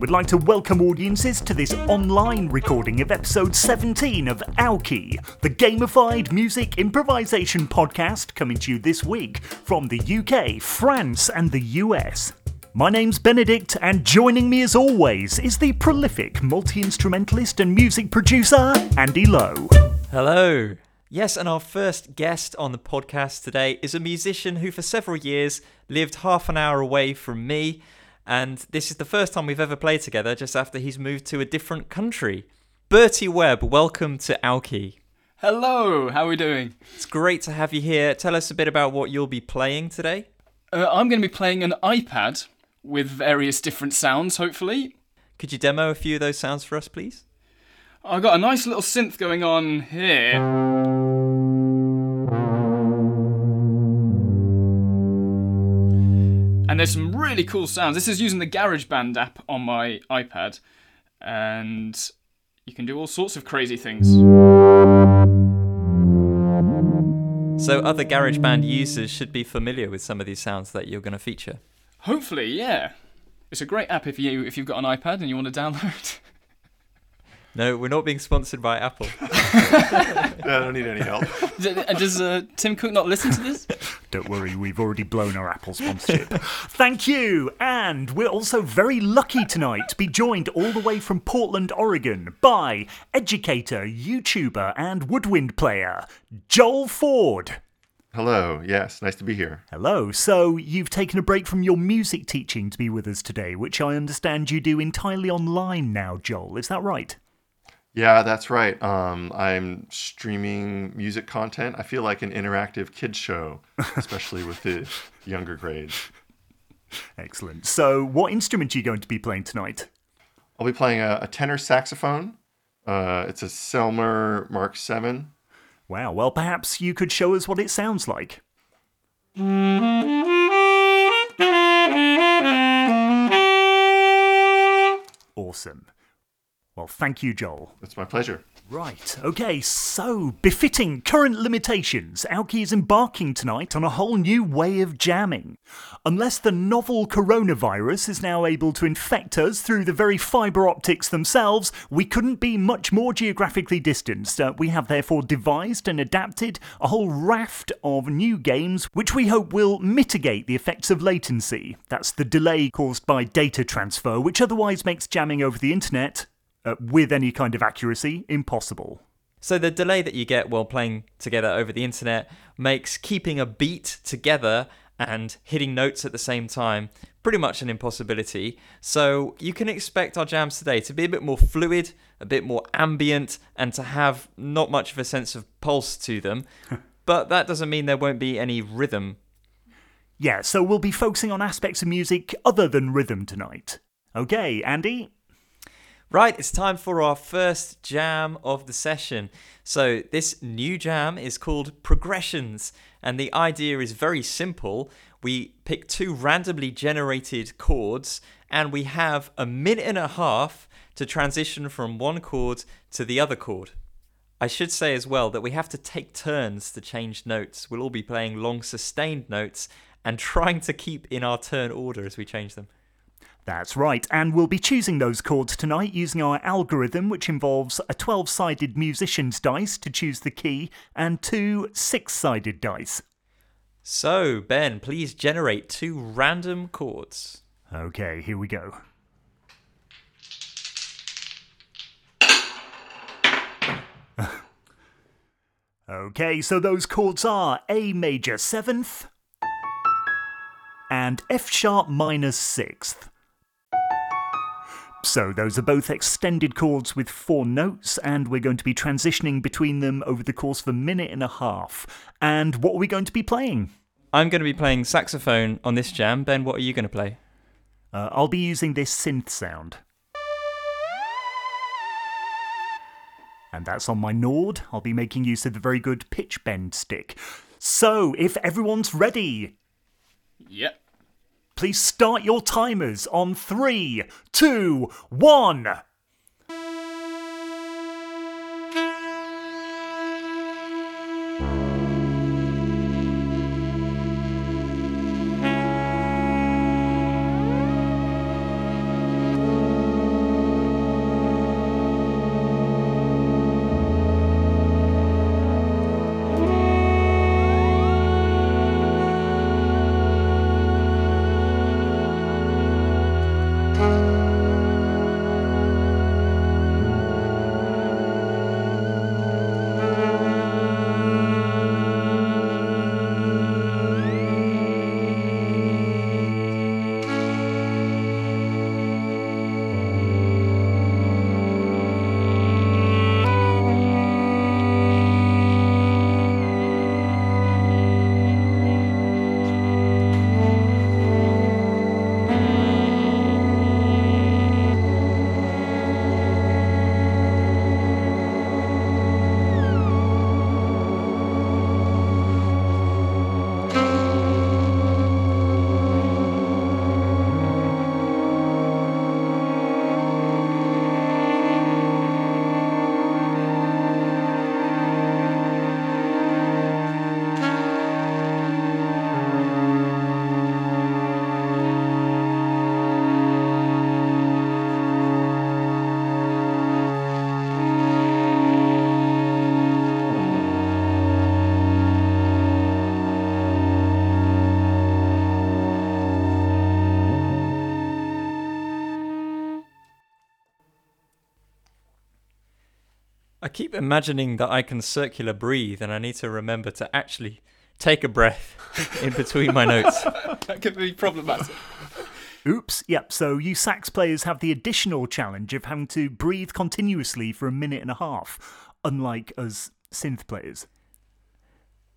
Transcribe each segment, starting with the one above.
We'd like to welcome audiences to this online recording of episode 17 of Aoki, the gamified music improvisation podcast coming to you this week from the UK, France, and the US. My name's Benedict, and joining me as always is the prolific multi instrumentalist and music producer, Andy Lowe. Hello. Yes, and our first guest on the podcast today is a musician who, for several years, lived half an hour away from me and this is the first time we've ever played together just after he's moved to a different country. Bertie Webb, welcome to Alki. Hello, how are we doing? It's great to have you here. Tell us a bit about what you'll be playing today. Uh, I'm going to be playing an iPad with various different sounds, hopefully. Could you demo a few of those sounds for us, please? I've got a nice little synth going on here. And there's some really cool sounds. This is using the GarageBand app on my iPad, and you can do all sorts of crazy things. So, other GarageBand users should be familiar with some of these sounds that you're going to feature. Hopefully, yeah. It's a great app if you if you've got an iPad and you want to download. No, we're not being sponsored by Apple. I don't need any help. Does uh, Tim Cook not listen to this? Don't worry, we've already blown our Apple sponsorship. Thank you! And we're also very lucky tonight to be joined all the way from Portland, Oregon by educator, YouTuber, and woodwind player, Joel Ford. Hello, yes, nice to be here. Hello. So, you've taken a break from your music teaching to be with us today, which I understand you do entirely online now, Joel. Is that right? Yeah, that's right. Um, I'm streaming music content. I feel like an interactive kids show, especially with the younger grades. Excellent. So, what instrument are you going to be playing tonight? I'll be playing a, a tenor saxophone. Uh, it's a Selmer Mark VII. Wow. Well, perhaps you could show us what it sounds like. Awesome. Well, thank you, Joel. It's my pleasure. Right, okay, so befitting current limitations, Aoki is embarking tonight on a whole new way of jamming. Unless the novel coronavirus is now able to infect us through the very fibre optics themselves, we couldn't be much more geographically distanced. Uh, we have therefore devised and adapted a whole raft of new games which we hope will mitigate the effects of latency. That's the delay caused by data transfer, which otherwise makes jamming over the internet uh, with any kind of accuracy impossible. So, the delay that you get while playing together over the internet makes keeping a beat together and hitting notes at the same time pretty much an impossibility. So, you can expect our jams today to be a bit more fluid, a bit more ambient, and to have not much of a sense of pulse to them. but that doesn't mean there won't be any rhythm. Yeah, so we'll be focusing on aspects of music other than rhythm tonight. Okay, Andy, Right, it's time for our first jam of the session. So, this new jam is called Progressions, and the idea is very simple. We pick two randomly generated chords, and we have a minute and a half to transition from one chord to the other chord. I should say as well that we have to take turns to change notes. We'll all be playing long sustained notes and trying to keep in our turn order as we change them. That's right, and we'll be choosing those chords tonight using our algorithm, which involves a 12 sided musician's dice to choose the key and two six sided dice. So, Ben, please generate two random chords. Okay, here we go. okay, so those chords are A major 7th and F sharp minor 6th. So, those are both extended chords with four notes, and we're going to be transitioning between them over the course of a minute and a half. And what are we going to be playing? I'm going to be playing saxophone on this jam. Ben, what are you going to play? Uh, I'll be using this synth sound. And that's on my Nord. I'll be making use of the very good pitch bend stick. So, if everyone's ready. Yep. Please start your timers on three, two, one. Keep imagining that I can circular breathe and I need to remember to actually take a breath in between my notes. that could be problematic. Oops, yep, so you sax players have the additional challenge of having to breathe continuously for a minute and a half, unlike us synth players.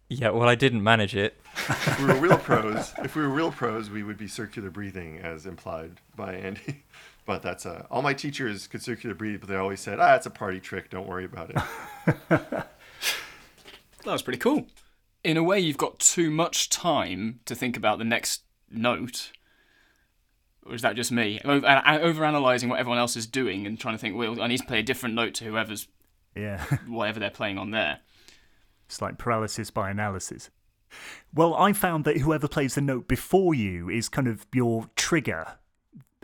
Yeah, well, I didn't manage it. if we were real pros, if we were real pros, we would be circular breathing, as implied by Andy. But that's uh, all my teachers could circular breathe, but they always said, "Ah, it's a party trick. Don't worry about it." That was pretty cool. In a way, you've got too much time to think about the next note. Or is that just me? Over analyzing what everyone else is doing and trying to think, well, I need to play a different note to whoever's Yeah, whatever they're playing on there. it's like paralysis by analysis. Well, I found that whoever plays the note before you is kind of your trigger.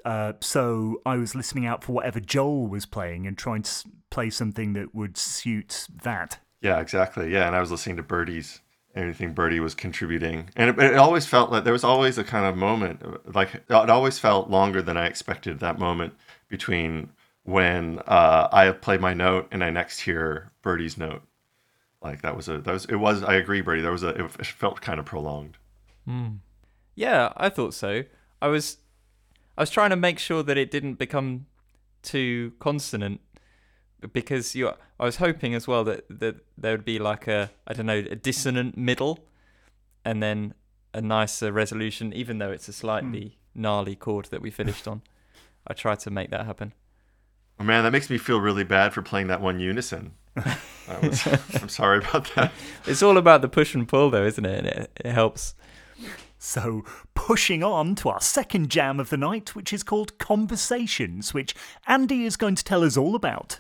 Uh, so I was listening out for whatever Joel was playing and trying to play something that would suit that. Yeah, exactly. Yeah, and I was listening to Bertie's anything Bertie was contributing, and it, it always felt like there was always a kind of moment, like it always felt longer than I expected. That moment between when uh, I played my note and I next hear Bertie's note, like that was a that was it was. I agree, Bertie. There was a it felt kind of prolonged. Yeah, I thought so. I was I was trying to make sure that it didn't become too consonant because you I was hoping as well that, that there would be like a I don't know, a dissonant middle and then a nicer resolution even though it's a slightly hmm. gnarly chord that we finished on. I tried to make that happen. Oh, man, that makes me feel really bad for playing that one unison. Was, I'm sorry about that. It's all about the push and pull though, isn't it? And it, it helps. So, pushing on to our second jam of the night, which is called Conversations, which Andy is going to tell us all about.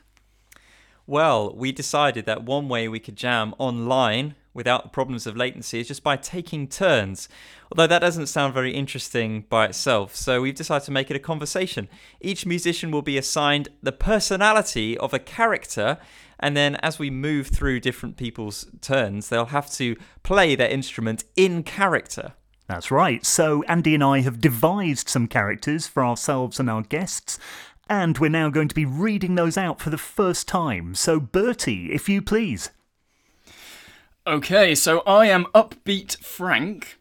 Well, we decided that one way we could jam online without the problems of latency is just by taking turns. Although that doesn't sound very interesting by itself, so we've decided to make it a conversation. Each musician will be assigned the personality of a character, and then as we move through different people's turns, they'll have to play their instrument in character. That's right. So, Andy and I have devised some characters for ourselves and our guests, and we're now going to be reading those out for the first time. So, Bertie, if you please. Okay, so I am upbeat Frank,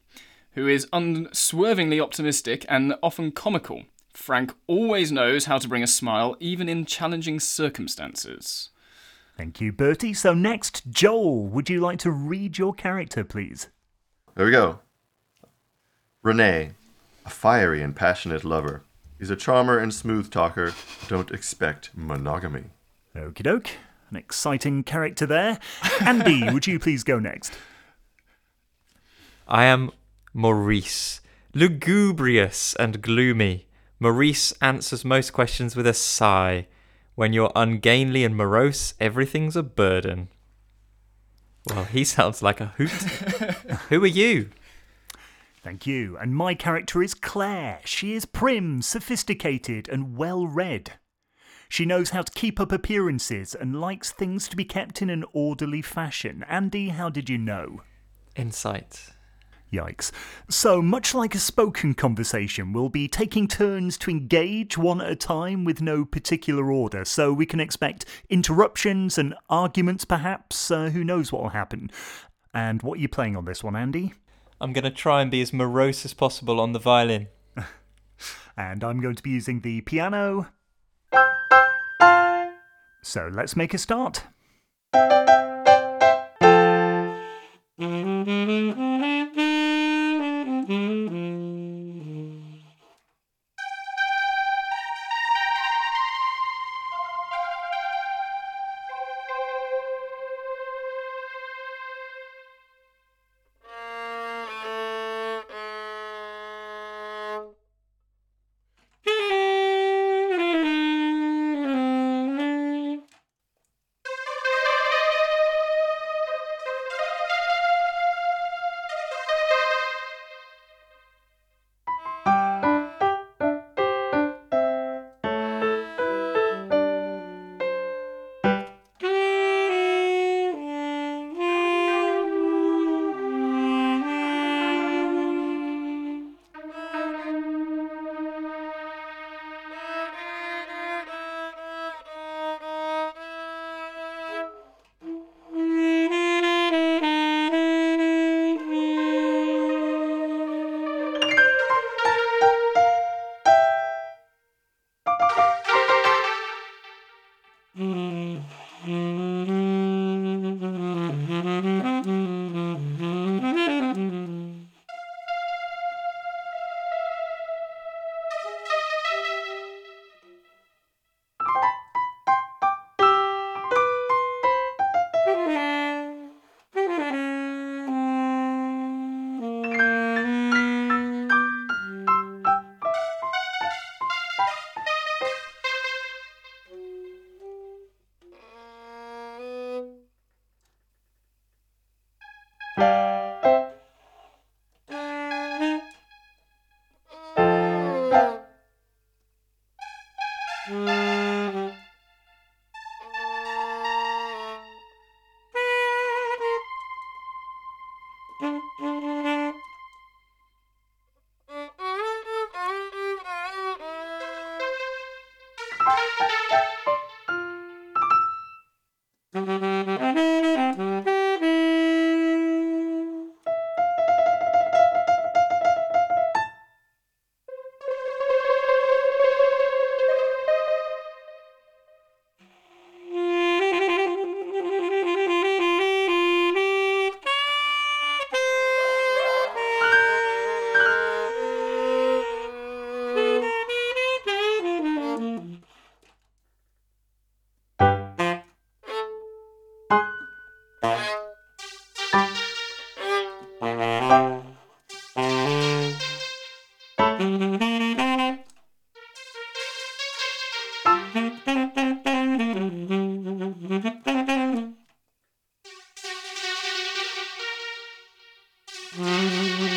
who is unswervingly optimistic and often comical. Frank always knows how to bring a smile, even in challenging circumstances. Thank you, Bertie. So, next, Joel, would you like to read your character, please? There we go. Renee, a fiery and passionate lover. He's a charmer and smooth talker. Don't expect monogamy. Okie doke. An exciting character there. Andy, would you please go next? I am Maurice, lugubrious and gloomy. Maurice answers most questions with a sigh. When you're ungainly and morose, everything's a burden. Well, he sounds like a hoot. Who are you? Thank you. And my character is Claire. She is prim, sophisticated, and well read. She knows how to keep up appearances and likes things to be kept in an orderly fashion. Andy, how did you know? Insight. Yikes. So, much like a spoken conversation, we'll be taking turns to engage one at a time with no particular order, so we can expect interruptions and arguments perhaps. Uh, who knows what will happen? And what are you playing on this one, Andy? I'm going to try and be as morose as possible on the violin. And I'm going to be using the piano. So, let's make a start. You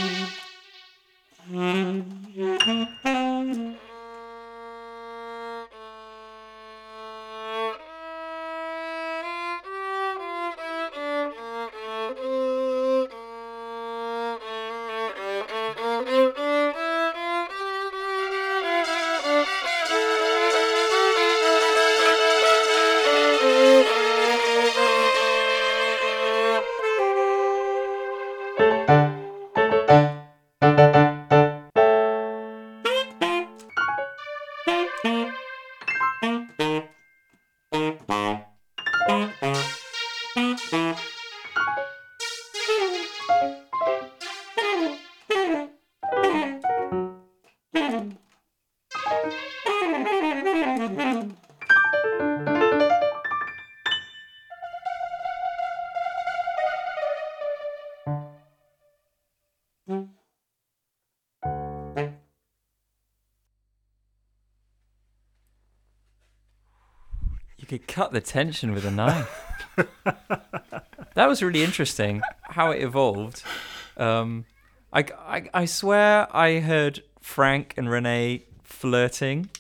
cut the tension with a knife. that was really interesting how it evolved. Um, I, I, I swear I heard Frank and Renee flirting,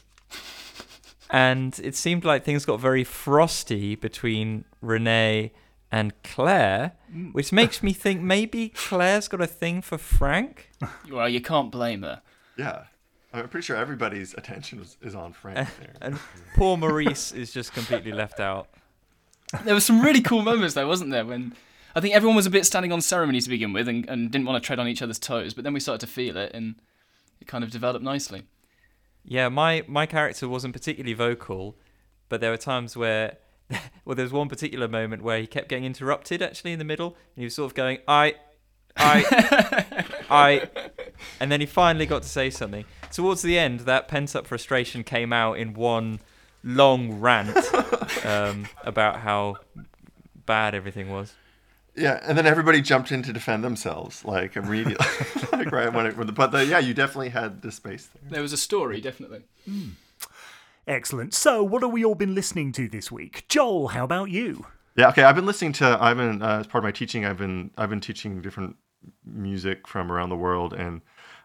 and it seemed like things got very frosty between Renee and Claire, which makes me think maybe Claire's got a thing for Frank. Well, you can't blame her. Yeah. I'm pretty sure everybody's attention was, is on Frank there. And poor Maurice is just completely left out. There were some really cool moments though, wasn't there? When I think everyone was a bit standing on ceremony to begin with and, and didn't want to tread on each other's toes, but then we started to feel it and it kind of developed nicely. Yeah, my my character wasn't particularly vocal, but there were times where, well, there was one particular moment where he kept getting interrupted actually in the middle, and he was sort of going, "I, I, I," and then he finally got to say something. Towards the end, that pent up frustration came out in one long rant um, about how bad everything was. Yeah, and then everybody jumped in to defend themselves, like immediately, like right when it. when the- But the, yeah, you definitely had the space there. There was a story, definitely. Excellent. So, what have we all been listening to this week? Joel, how about you? Yeah, okay. I've been listening to. I've been uh, as part of my teaching. I've been I've been teaching different music from around the world, and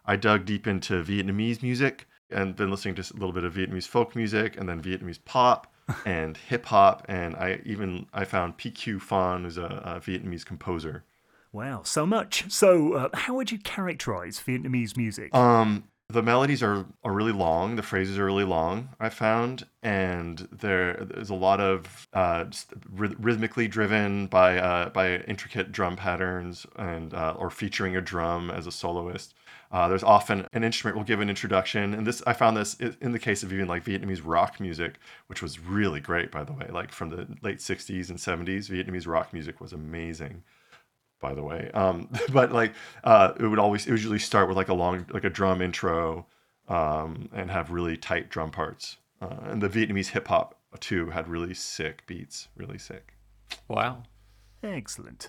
I dug deep into Vietnamese music and been listening to a little bit of Vietnamese folk music, and then Vietnamese pop and hip hop, and I even I found PQ Phan, who's a, a Vietnamese composer. Wow, so much. So, uh, how would you characterize Vietnamese music? Um, the melodies are, are really long. The phrases are really long. I found, and there there's a lot of uh, rhythmically driven by uh, by intricate drum patterns and uh, or featuring a drum as a soloist. Uh, there's often an instrument will give an introduction, and this I found this in the case of even like Vietnamese rock music, which was really great, by the way. Like from the late '60s and '70s, Vietnamese rock music was amazing by the way. Um, but like uh, it would always it would usually start with like a long like a drum intro um, and have really tight drum parts. Uh, and the Vietnamese hip hop too had really sick beats, really sick. Wow. Excellent.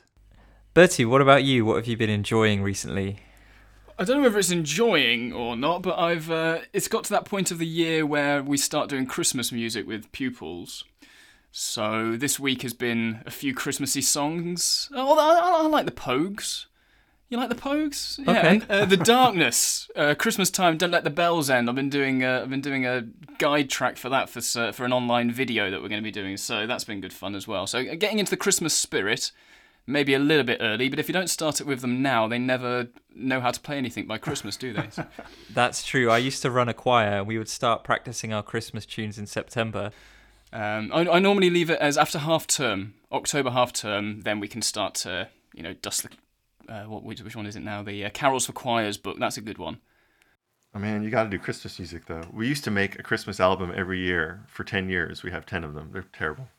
Bertie, what about you? What have you been enjoying recently? I don't know whether it's enjoying or not, but I've uh, it's got to that point of the year where we start doing Christmas music with pupils. So this week has been a few Christmassy songs. Oh, I, I, I like the Pogues. You like the Pogues? Yeah. Okay. and, uh, the Darkness. Uh, Christmas time. Don't let the bells end. I've been doing. Uh, I've been doing a guide track for that for uh, for an online video that we're going to be doing. So that's been good fun as well. So uh, getting into the Christmas spirit. Maybe a little bit early, but if you don't start it with them now, they never know how to play anything by Christmas, do they? So, That's true. I used to run a choir, and we would start practicing our Christmas tunes in September. um, I, I normally leave it as after half term, October half term, then we can start to, you know, dust the. Uh, what which, which one is it now? The uh, Carols for Choirs book. That's a good one. Oh man, you got to do Christmas music though. We used to make a Christmas album every year for ten years. We have ten of them. They're terrible.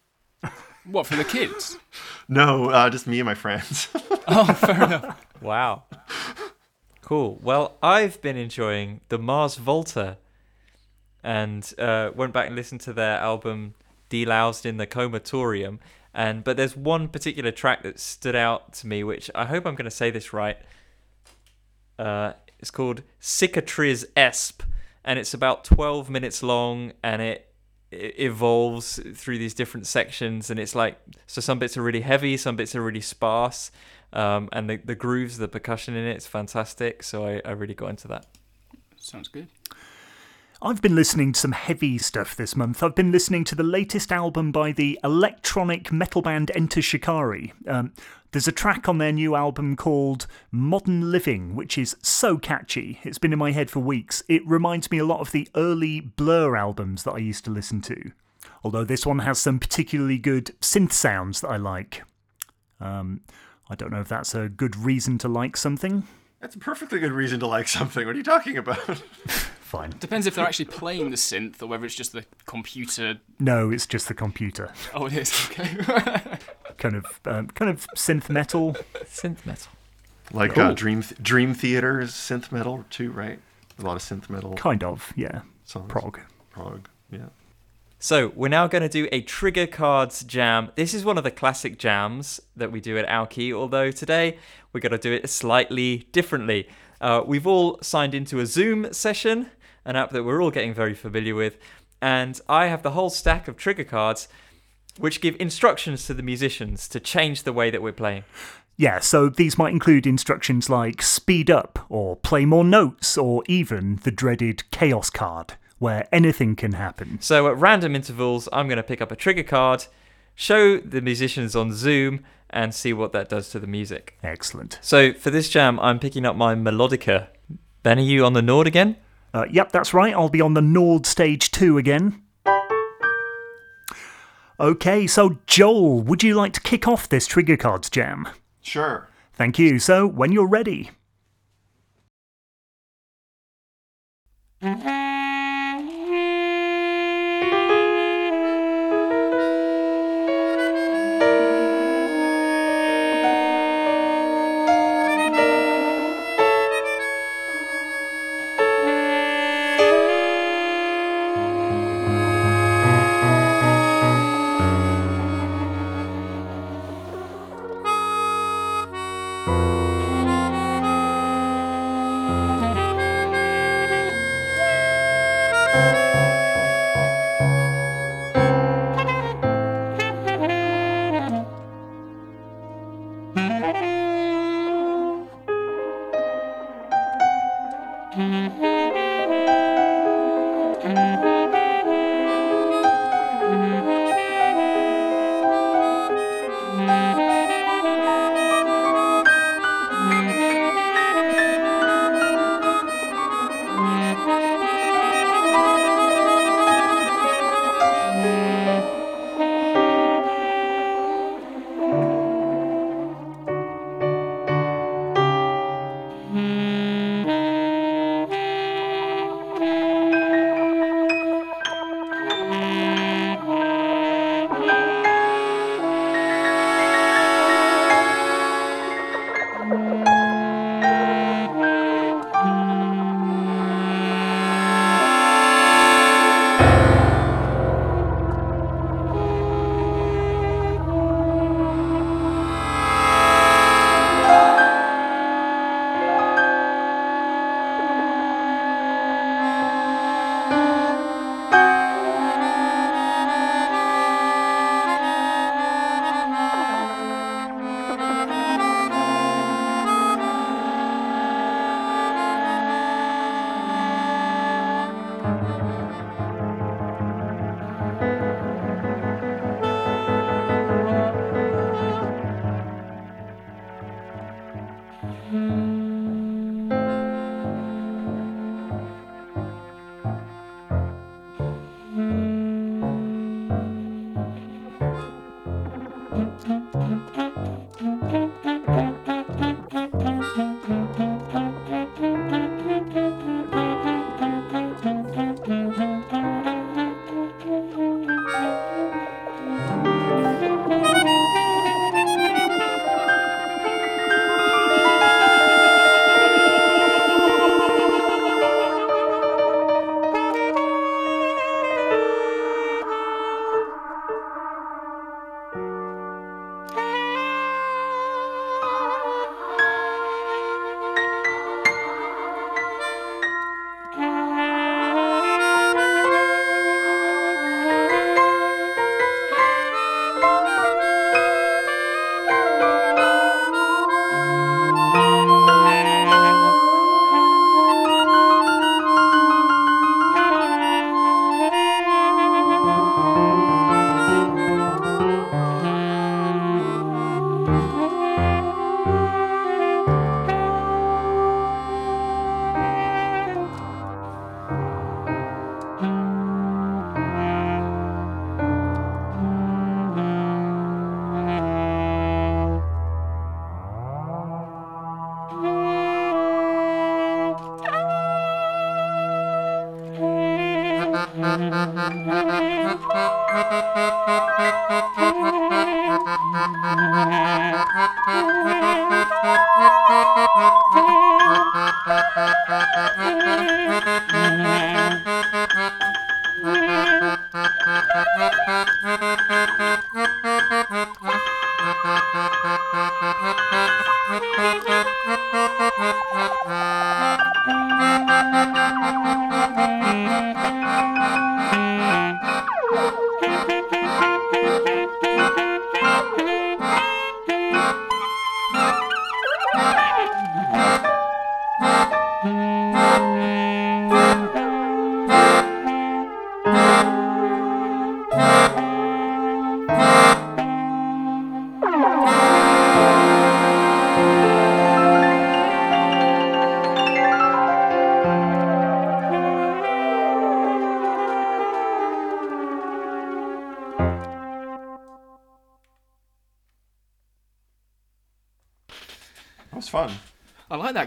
What for the kids? No, uh, just me and my friends. oh, fair enough. Wow. Cool. Well, I've been enjoying the Mars Volta and uh, went back and listened to their album Deloused in the Comatorium. And but there's one particular track that stood out to me, which I hope I'm going to say this right. Uh, it's called Cicatriz Esp, and it's about 12 minutes long, and it, it evolves through these different sections. And it's like so some bits are really heavy, some bits are really sparse, um, and the the grooves, the percussion in it is fantastic. So I, I really got into that. Sounds good. I've been listening to some heavy stuff this month. I've been listening to the latest album by the electronic metal band Enter Shikari. Um, there's a track on their new album called Modern Living, which is so catchy. It's been in my head for weeks. It reminds me a lot of the early Blur albums that I used to listen to. Although this one has some particularly good synth sounds that I like. Um, I don't know if that's a good reason to like something. That's a perfectly good reason to like something. What are you talking about? Fine. Depends if they're actually playing the synth or whether it's just the computer. No, it's just the computer. Oh, it is. Okay. Kind of, um, kind of synth metal. Synth metal. like uh, Dream Dream Theater is synth metal too, right? A lot of synth metal Kind of, yeah. songs. Prog. Prog. Yeah. So we're now going to do a trigger cards jam. This is one of the classic jams that we do at Alki, although today we're going to do it slightly differently. Uh, we've all signed into a Zoom session, an app that we're all getting very familiar with, and I have the whole stack of trigger cards which give instructions to the musicians to change the way that we're playing. Yeah, so these might include instructions like speed up, or play more notes, or even the dreaded chaos card, where anything can happen. So at random intervals, I'm going to pick up a trigger card, show the musicians on Zoom, and see what that does to the music. Excellent. So for this jam, I'm picking up my melodica. Ben, are you on the Nord again? Uh, yep, that's right, I'll be on the Nord Stage 2 again. Okay, so Joel, would you like to kick off this trigger cards jam? Sure. Thank you. So, when you're ready. Thank you.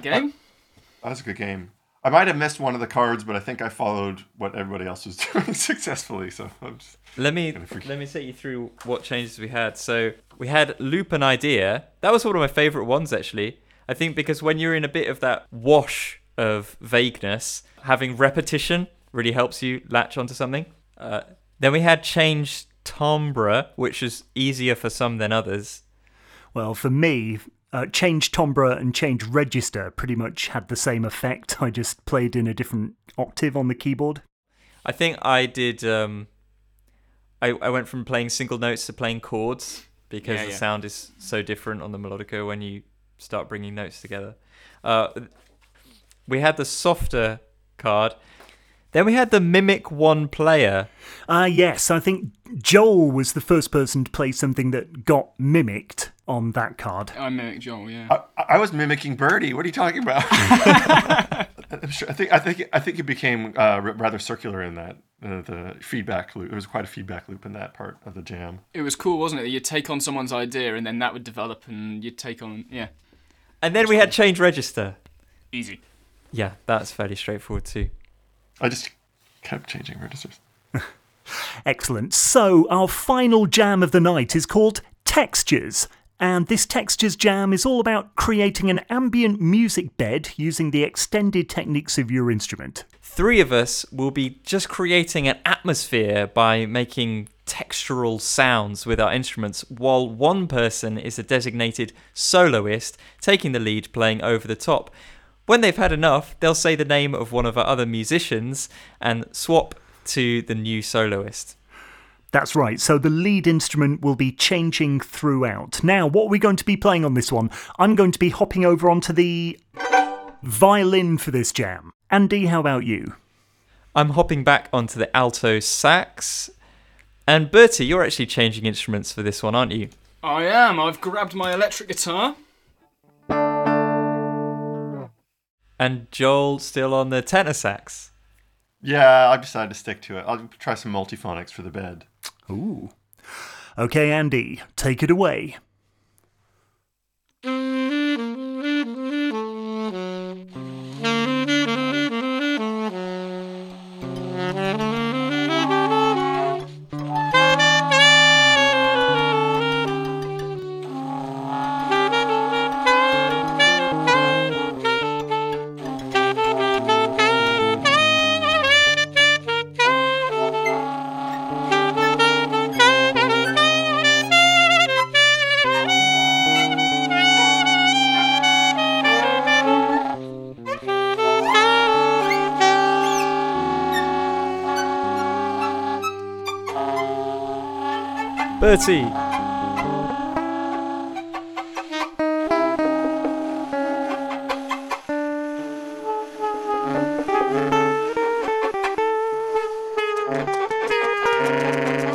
That game. That was a good game. I might have missed one of the cards, but I think I followed what everybody else was doing successfully. So I'm just, Let me let me take you through what changes we had. So we had loop an idea. That was one of my favorite ones actually. I think because when you're in a bit of that wash of vagueness, having repetition really helps you latch onto something. Uh, then we had change timbre, which is easier for some than others. Well, for me, uh, change timbre and change register pretty much had the same effect. I just played in a different octave on the keyboard. I think I did. Um, I I went from playing single notes to playing chords because Yeah, the yeah. sound is so different on the melodica when you start bringing notes together. Uh, we had the softer card. Then we had the mimic one player. Ah, yes, I think Joel was the first person to play something that got mimicked on that card. I mimic Joel, yeah. I, I was mimicking Bertie. What are you talking about? I'm sure, I think I think I think it became uh, rather circular in that uh, the feedback loop. There was quite a feedback loop in that part of the jam. It was cool, wasn't it? You'd take on someone's idea and then that would develop and you'd take on, yeah, And then we had change register. easy. Yeah, that's fairly straightforward too. I just kept changing registers. Excellent. So, our final jam of the night is called Textures. And this Textures jam is all about creating an ambient music bed using the extended techniques of your instrument. Three of us will be just creating an atmosphere by making textural sounds with our instruments, while one person is a designated soloist taking the lead playing over the top. When they've had enough, they'll say the name of one of our other musicians and swap to the new soloist. That's right, so the lead instrument will be changing throughout. Now, what are we going to be playing on this one? I'm going to be hopping over onto the violin for this jam. Andy, how about you? I'm hopping back onto the alto sax. And Bertie, you're actually changing instruments for this one, aren't you? I am. I've grabbed my electric guitar. And Joel still on the tenor sax. Yeah, I decided to stick to it. I'll try some multiphonics for the bed. Ooh. Okay, Andy, take it away. Bertie. Ben.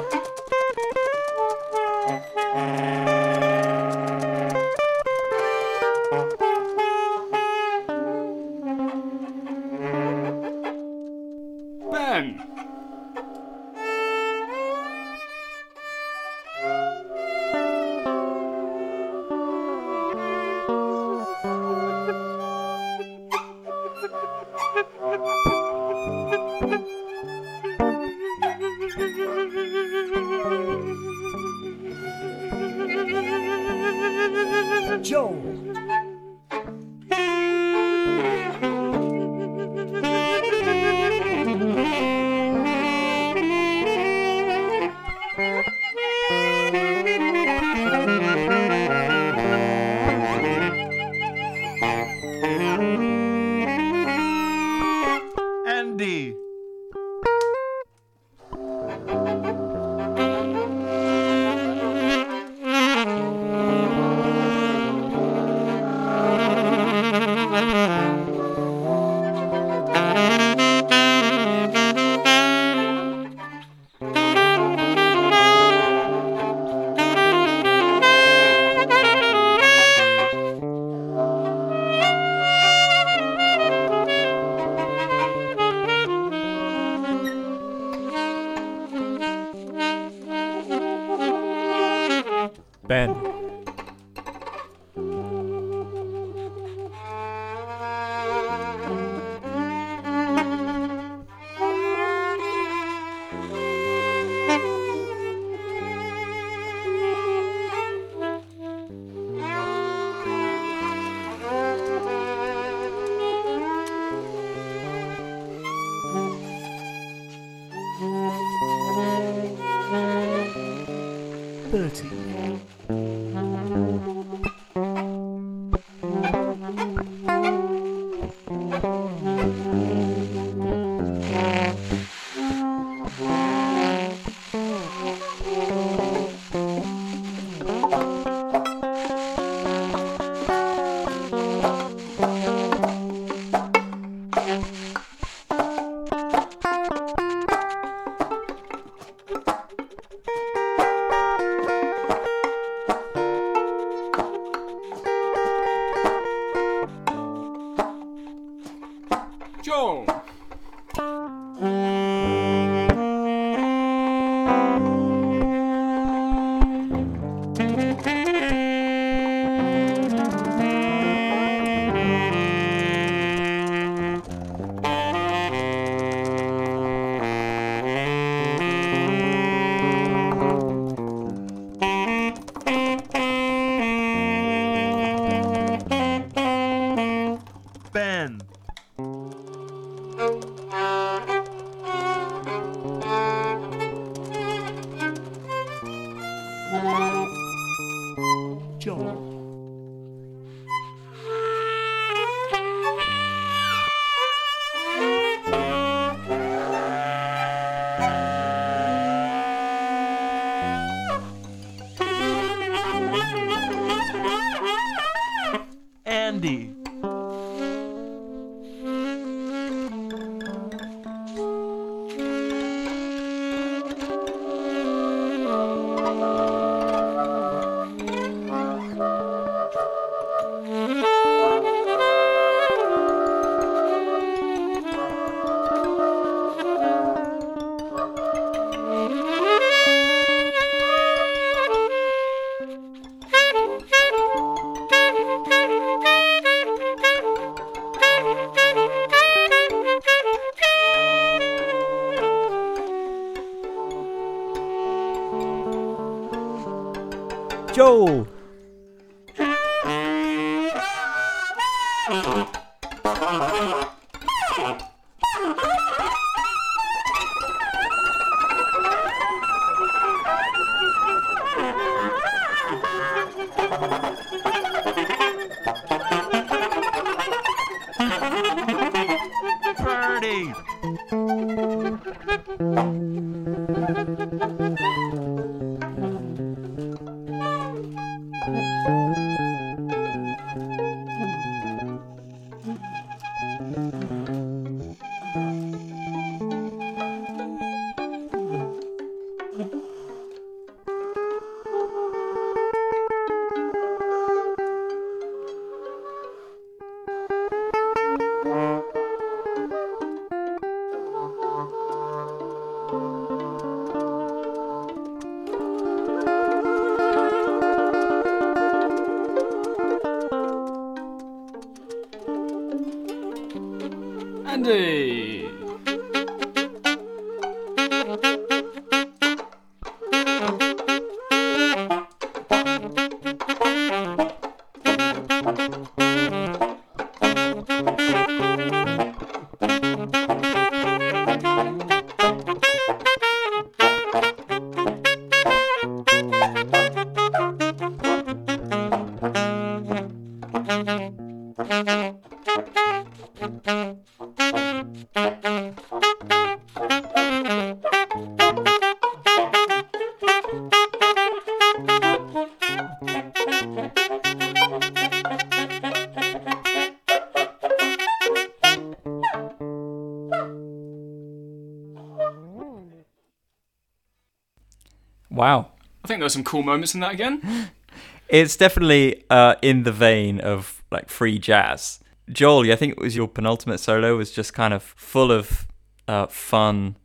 There were some cool moments in that again. It's definitely uh, in the vein of like free jazz. Joel, I think it was your penultimate solo was just kind of full of uh, fun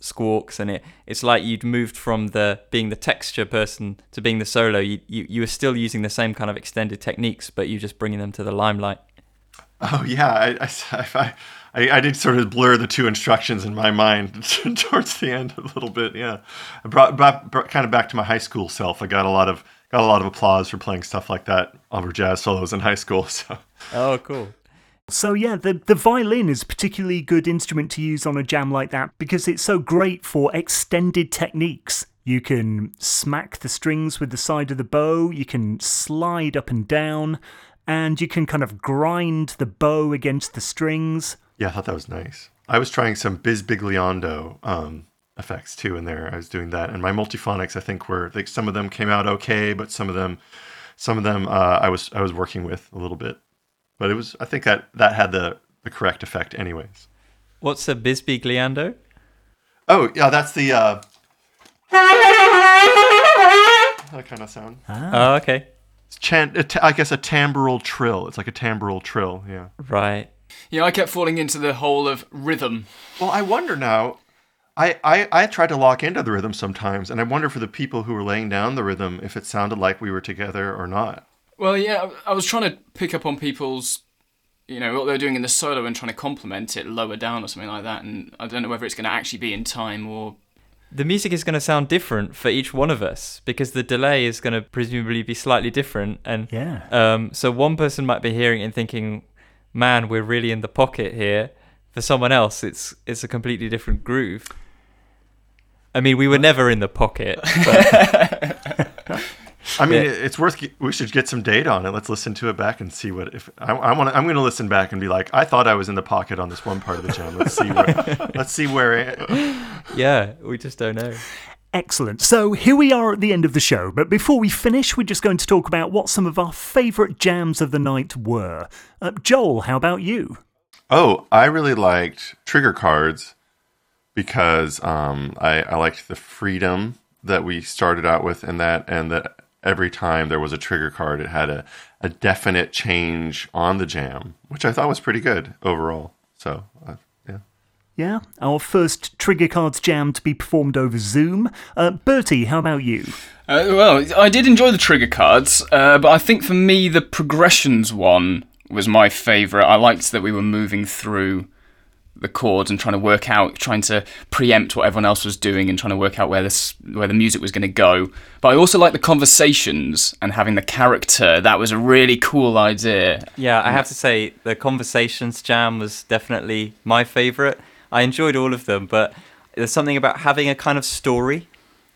squawks and it it's like you'd moved from the being the texture person to being the solo you, you you were still using the same kind of extended techniques but you're just bringing them to the limelight Oh yeah, I, I, I, I, did sort of blur the two instructions in my mind towards the end a little bit. Yeah, I brought, brought, brought, kind of back to my high school self. I got a lot of got a lot of applause for playing stuff like that over jazz solos in high school. So. Oh, cool. So yeah, the the violin is a particularly good instrument to use on a jam like that because it's so great for extended techniques. You can smack the strings with the side of the bow, you can slide up and down, and you can kind of grind the bow against the strings. Yeah, I thought that was nice. I was trying some bisbigliando um, effects too in there. I was doing that, and my multiphonics, I think, were like some of them came out okay, but some of them, some of them, uh, I was I was working with a little bit, but it was I think that that had the the correct effect, anyways. What's a bisbigliando? Oh yeah, that's the uh, that kind of sound. Ah. Oh, okay. It's chan- I guess a timbral trill. It's like a timbral trill. Yeah. Right. Yeah, I kept falling into the hole of rhythm. Well, I wonder now. I, I, I tried to lock into the rhythm sometimes, and I wonder for the people who were laying down the rhythm if it sounded like we were together or not. Well, yeah, I was trying to pick up on people's, you know, what they're doing in the solo and trying to complement it lower down or something like that. And I don't know whether it's going to actually be in time or the music is going to sound different for each one of us because the delay is going to presumably be slightly different and yeah um, so one person might be hearing it and thinking man we're really in the pocket here for someone else it's it's a completely different groove i mean we were never in the pocket I mean, yeah. it's worth. We should get some data on it. Let's listen to it back and see what. If I, I want, I'm going to listen back and be like, I thought I was in the pocket on this one part of the jam. Let's see where. let's see where. It, yeah, we just don't know. Excellent. So here we are at the end of the show, but before we finish, we're just going to talk about what some of our favourite jams of the night were. Uh, Joel, how about you? Oh, I really liked Trigger Cards because um, I, I liked the freedom that we started out with in that, and that every time there was a trigger card, it had a, a definite change on the jam, which I thought was pretty good overall. So, uh, yeah. Yeah, our first trigger cards jam to be performed over Zoom. Uh, Bertie, how about you? Uh, well, I did enjoy the trigger cards, uh, but I think for me, the progressions one was my favourite. I liked that we were moving through the chords and trying to work out, trying to preempt what everyone else was doing and trying to work out where this where the music was going to go. But I also liked the conversations and having the character. That was a really cool idea. Yeah, I have to say the conversations jam was definitely my favorite. I enjoyed all of them, but there's something about having a kind of story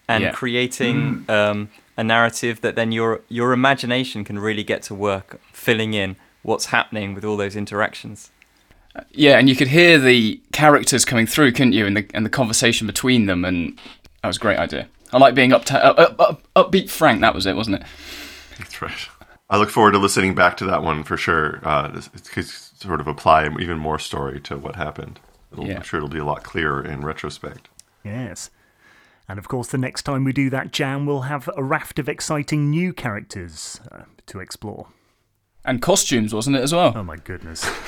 and yeah. creating mm. um, a narrative that then your your imagination can really get to work filling in what's happening with all those interactions. Yeah, and you could hear the characters coming through, couldn't you? And the and the conversation between them, and that was a great idea. I like being up, to, up, up, upbeat Frank. That was it, wasn't it? That's right. I look forward to listening back to that one for sure. Uh, sort of apply even more story to what happened. It'll, yeah. I'm sure it'll be a lot clearer in retrospect. Yes. And of course, the next time we do that jam, we'll have a raft of exciting new characters uh, to explore. And costumes, wasn't it, as well? Oh, my goodness.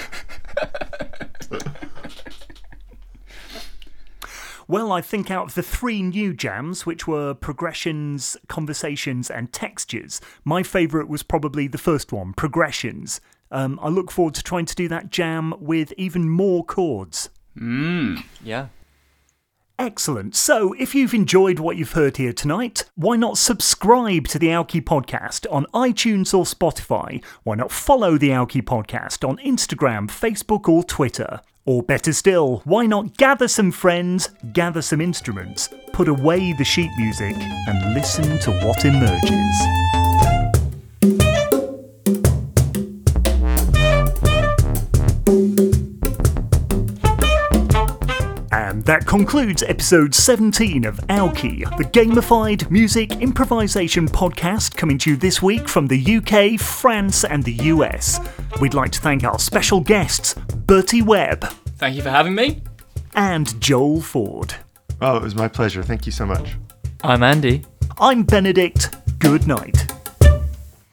Well, I think out of the three new jams, which were progressions, conversations, and textures, my favourite was probably the first one, progressions. Um, I look forward to trying to do that jam with even more chords. Mmm, yeah. Excellent. So, if you've enjoyed what you've heard here tonight, why not subscribe to the Aoki Podcast on iTunes or Spotify? Why not follow the Aoki Podcast on Instagram, Facebook, or Twitter? Or better still, why not gather some friends, gather some instruments, put away the sheet music, and listen to what emerges? That concludes episode 17 of Alki, the gamified music improvisation podcast coming to you this week from the UK, France, and the US. We'd like to thank our special guests, Bertie Webb. Thank you for having me. And Joel Ford. Oh, it was my pleasure. Thank you so much. I'm Andy. I'm Benedict. Good night.